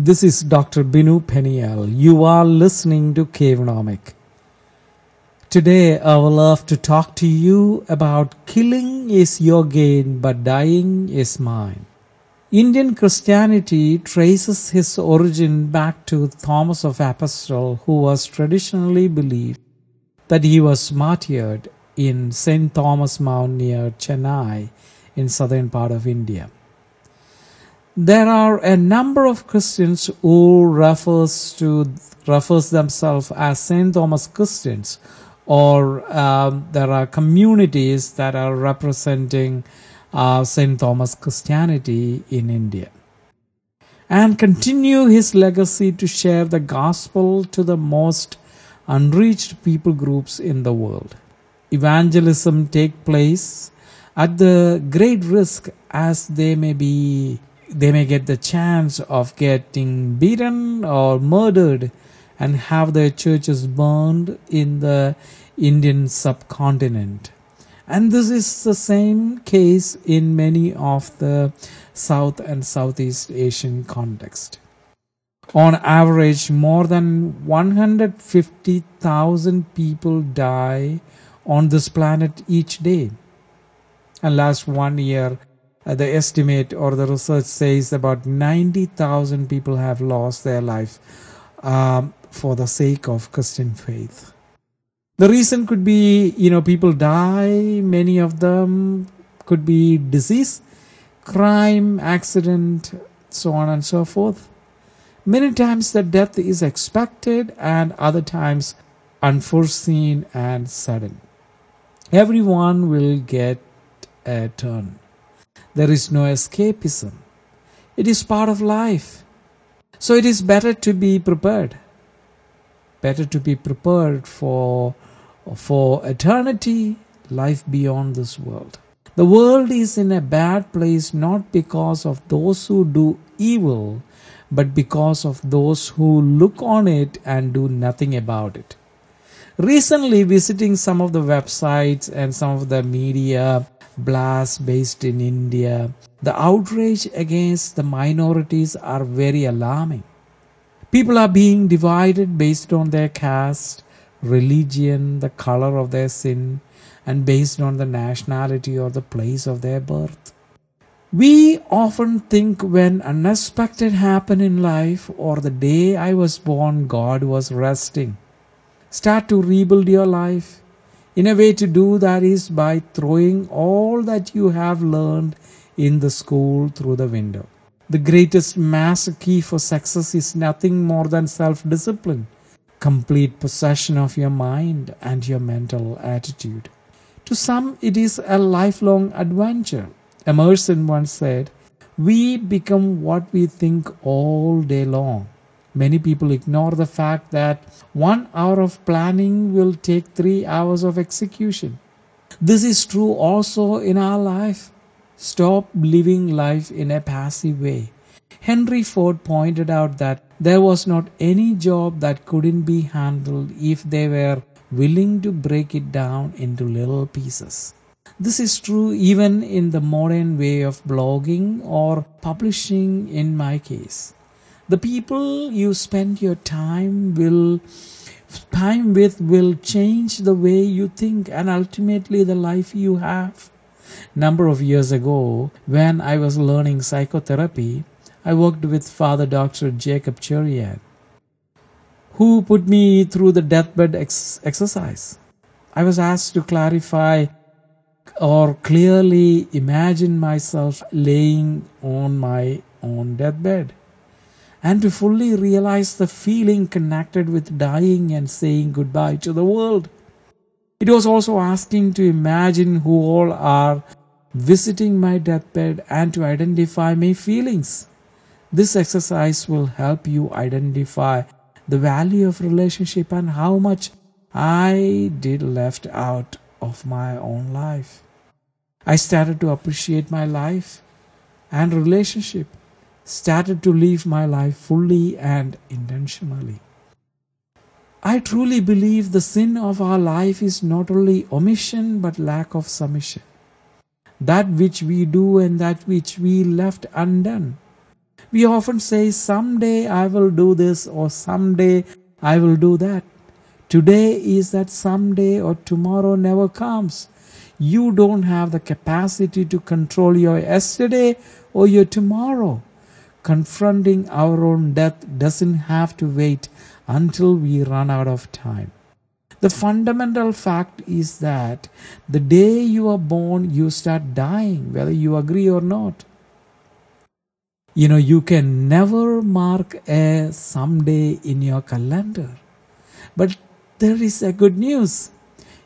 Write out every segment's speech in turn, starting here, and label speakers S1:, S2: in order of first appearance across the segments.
S1: This is Dr. Binu Peniel. You are listening to Cavenomic. Today, I will love to talk to you about killing is your gain, but dying is mine. Indian Christianity traces his origin back to Thomas of Apostle, who was traditionally believed that he was martyred in St. Thomas Mount near Chennai in southern part of India. There are a number of Christians who refers to refers themselves as St. Thomas Christians, or um, there are communities that are representing uh, St. Thomas Christianity in India, and continue his legacy to share the gospel to the most unreached people groups in the world. Evangelism take place at the great risk as they may be they may get the chance of getting beaten or murdered and have their churches burned in the Indian subcontinent. And this is the same case in many of the South and Southeast Asian context. On average, more than 150,000 people die on this planet each day. And last one year, the estimate or the research says about 90,000 people have lost their life um, for the sake of Christian faith. The reason could be, you know, people die, many of them could be disease, crime, accident, so on and so forth. Many times the death is expected and other times unforeseen and sudden. Everyone will get a turn. There is no escapism. It is part of life. So it is better to be prepared. Better to be prepared for, for eternity, life beyond this world. The world is in a bad place not because of those who do evil, but because of those who look on it and do nothing about it. Recently, visiting some of the websites and some of the media blasts based in India, the outrage against the minorities are very alarming. People are being divided based on their caste, religion, the color of their sin, and based on the nationality or the place of their birth. We often think when unexpected happen in life or the day I was born, God was resting. Start to rebuild your life. In a way to do that is by throwing all that you have learned in the school through the window. The greatest master key for success is nothing more than self discipline, complete possession of your mind and your mental attitude. To some, it is a lifelong adventure. Emerson once said, We become what we think all day long. Many people ignore the fact that one hour of planning will take three hours of execution. This is true also in our life. Stop living life in a passive way. Henry Ford pointed out that there was not any job that couldn't be handled if they were willing to break it down into little pieces. This is true even in the modern way of blogging or publishing in my case. The people you spend your time will time with will change the way you think and ultimately the life you have. Number of years ago, when I was learning psychotherapy, I worked with Father Dr. Jacob Cherian, who put me through the deathbed ex- exercise. I was asked to clarify or clearly imagine myself laying on my own deathbed and to fully realize the feeling connected with dying and saying goodbye to the world. It was also asking to imagine who all are visiting my deathbed and to identify my feelings. This exercise will help you identify the value of relationship and how much I did left out of my own life. I started to appreciate my life and relationship, started to live my life fully and intentionally. I truly believe the sin of our life is not only omission but lack of submission. That which we do and that which we left undone. We often say, Someday I will do this or someday I will do that. Today is that someday or tomorrow never comes. You don't have the capacity to control your yesterday or your tomorrow. Confronting our own death doesn't have to wait until we run out of time. The fundamental fact is that the day you are born, you start dying, whether you agree or not. You know, you can never mark a someday in your calendar. But there is a good news.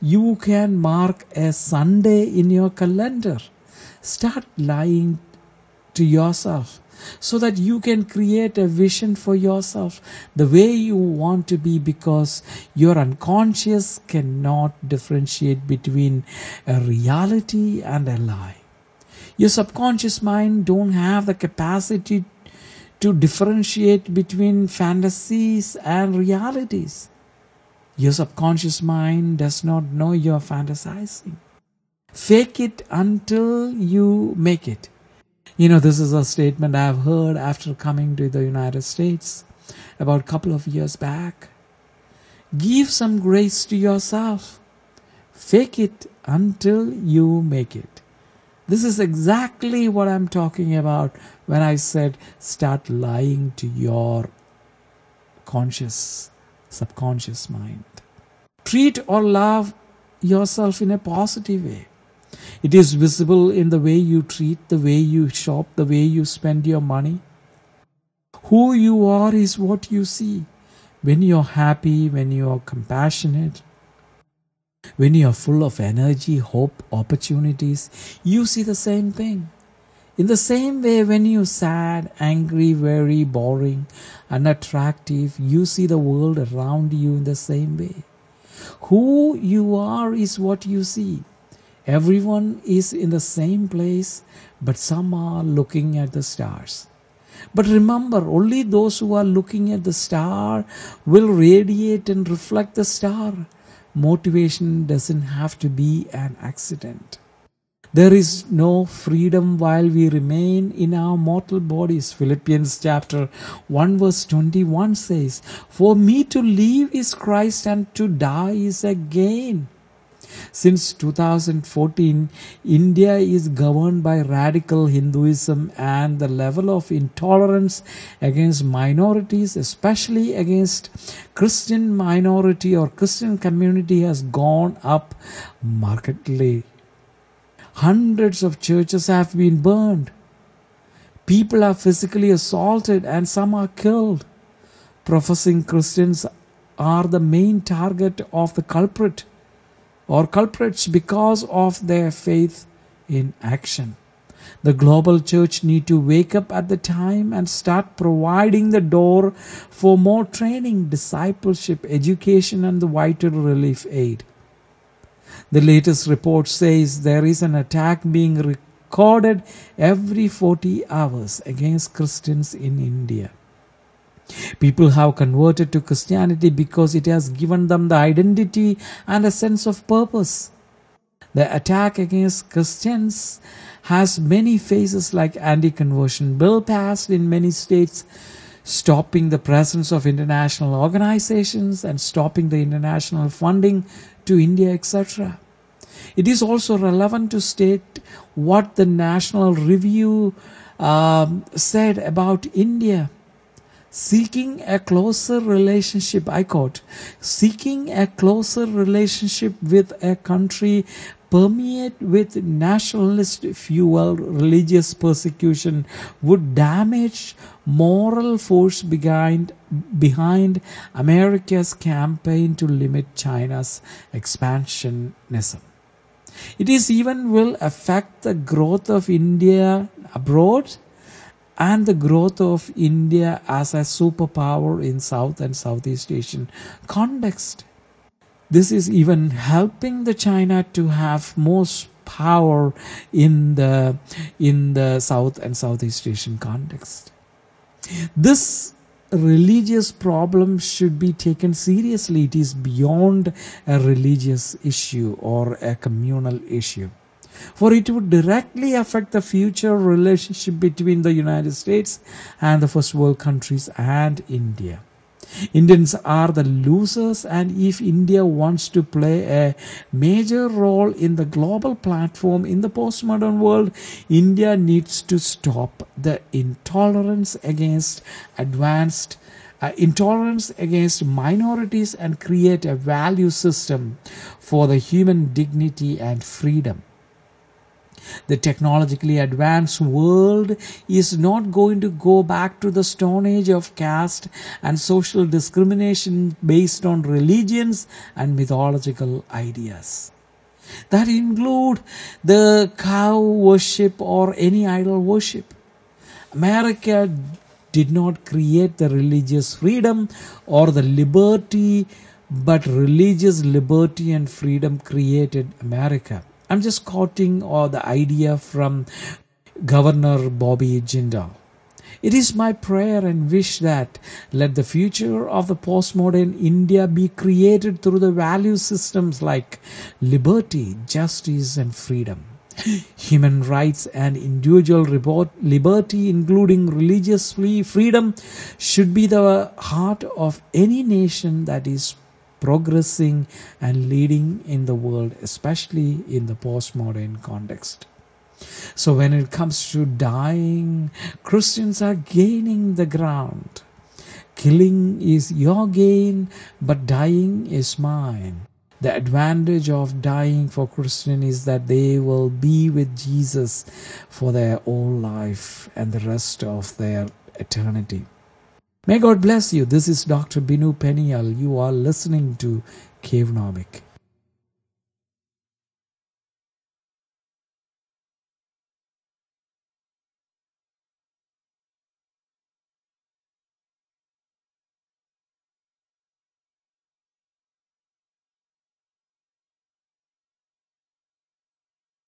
S1: You can mark a Sunday in your calendar. Start lying to yourself so that you can create a vision for yourself the way you want to be because your unconscious cannot differentiate between a reality and a lie. Your subconscious mind don't have the capacity to differentiate between fantasies and realities. Your subconscious mind does not know you're fantasizing. Fake it until you make it you know, this is a statement I've heard after coming to the United States about a couple of years back. Give some grace to yourself. Fake it until you make it. This is exactly what I'm talking about when I said start lying to your conscious, subconscious mind. Treat or love yourself in a positive way. It is visible in the way you treat, the way you shop, the way you spend your money. Who you are is what you see. When you're happy, when you're compassionate, when you're full of energy, hope, opportunities, you see the same thing. In the same way, when you're sad, angry, very boring, unattractive, you see the world around you in the same way. Who you are is what you see. Everyone is in the same place, but some are looking at the stars. But remember, only those who are looking at the star will radiate and reflect the star. Motivation doesn't have to be an accident. There is no freedom while we remain in our mortal bodies. Philippians chapter 1 verse 21 says, For me to live is Christ and to die is a gain. Since 2014, India is governed by radical Hinduism, and the level of intolerance against minorities, especially against Christian minority or Christian community, has gone up markedly. Hundreds of churches have been burned. People are physically assaulted and some are killed. Professing Christians are the main target of the culprit or culprits because of their faith in action. The global church need to wake up at the time and start providing the door for more training, discipleship, education and the vital relief aid. The latest report says there is an attack being recorded every 40 hours against Christians in India. People have converted to Christianity because it has given them the identity and a sense of purpose. The attack against Christians has many phases like anti-conversion bill passed in many states stopping the presence of international organizations and stopping the international funding to India etc. It is also relevant to state what the National Review um, said about India seeking a closer relationship, I quote, seeking a closer relationship with a country permeate with nationalist fuel religious persecution would damage moral force behind behind America's campaign to limit China's expansionism. It is even will affect the growth of India abroad and the growth of India as a superpower in South and Southeast Asian context. This is even helping the China to have most power in the in the South and Southeast Asian context. This religious problem should be taken seriously. It is beyond a religious issue or a communal issue. For it would directly affect the future relationship between the United States and the first world countries and India. Indians are the losers, and if India wants to play a major role in the global platform in the postmodern world, India needs to stop the intolerance against advanced. Uh, intolerance against minorities and create a value system for the human dignity and freedom the technologically advanced world is not going to go back to the stone age of caste and social discrimination based on religions and mythological ideas. That include the cow worship or any idol worship. America did not create the religious freedom or the liberty but religious liberty and freedom created america I'm just quoting or the idea from Governor Bobby Jindal. It is my prayer and wish that let the future of the postmodern India be created through the value systems like liberty, justice, and freedom. Human rights and individual liberty, including religious freedom, should be the heart of any nation that is progressing and leading in the world, especially in the postmodern context. So, when it comes to dying, Christians are gaining the ground. Killing is your gain, but dying is mine. The advantage of dying for Christian is that they will be with Jesus for their whole life and the rest of their eternity. May God bless you. This is Dr. Binu Peniel. You are listening to Cave Cavenomic.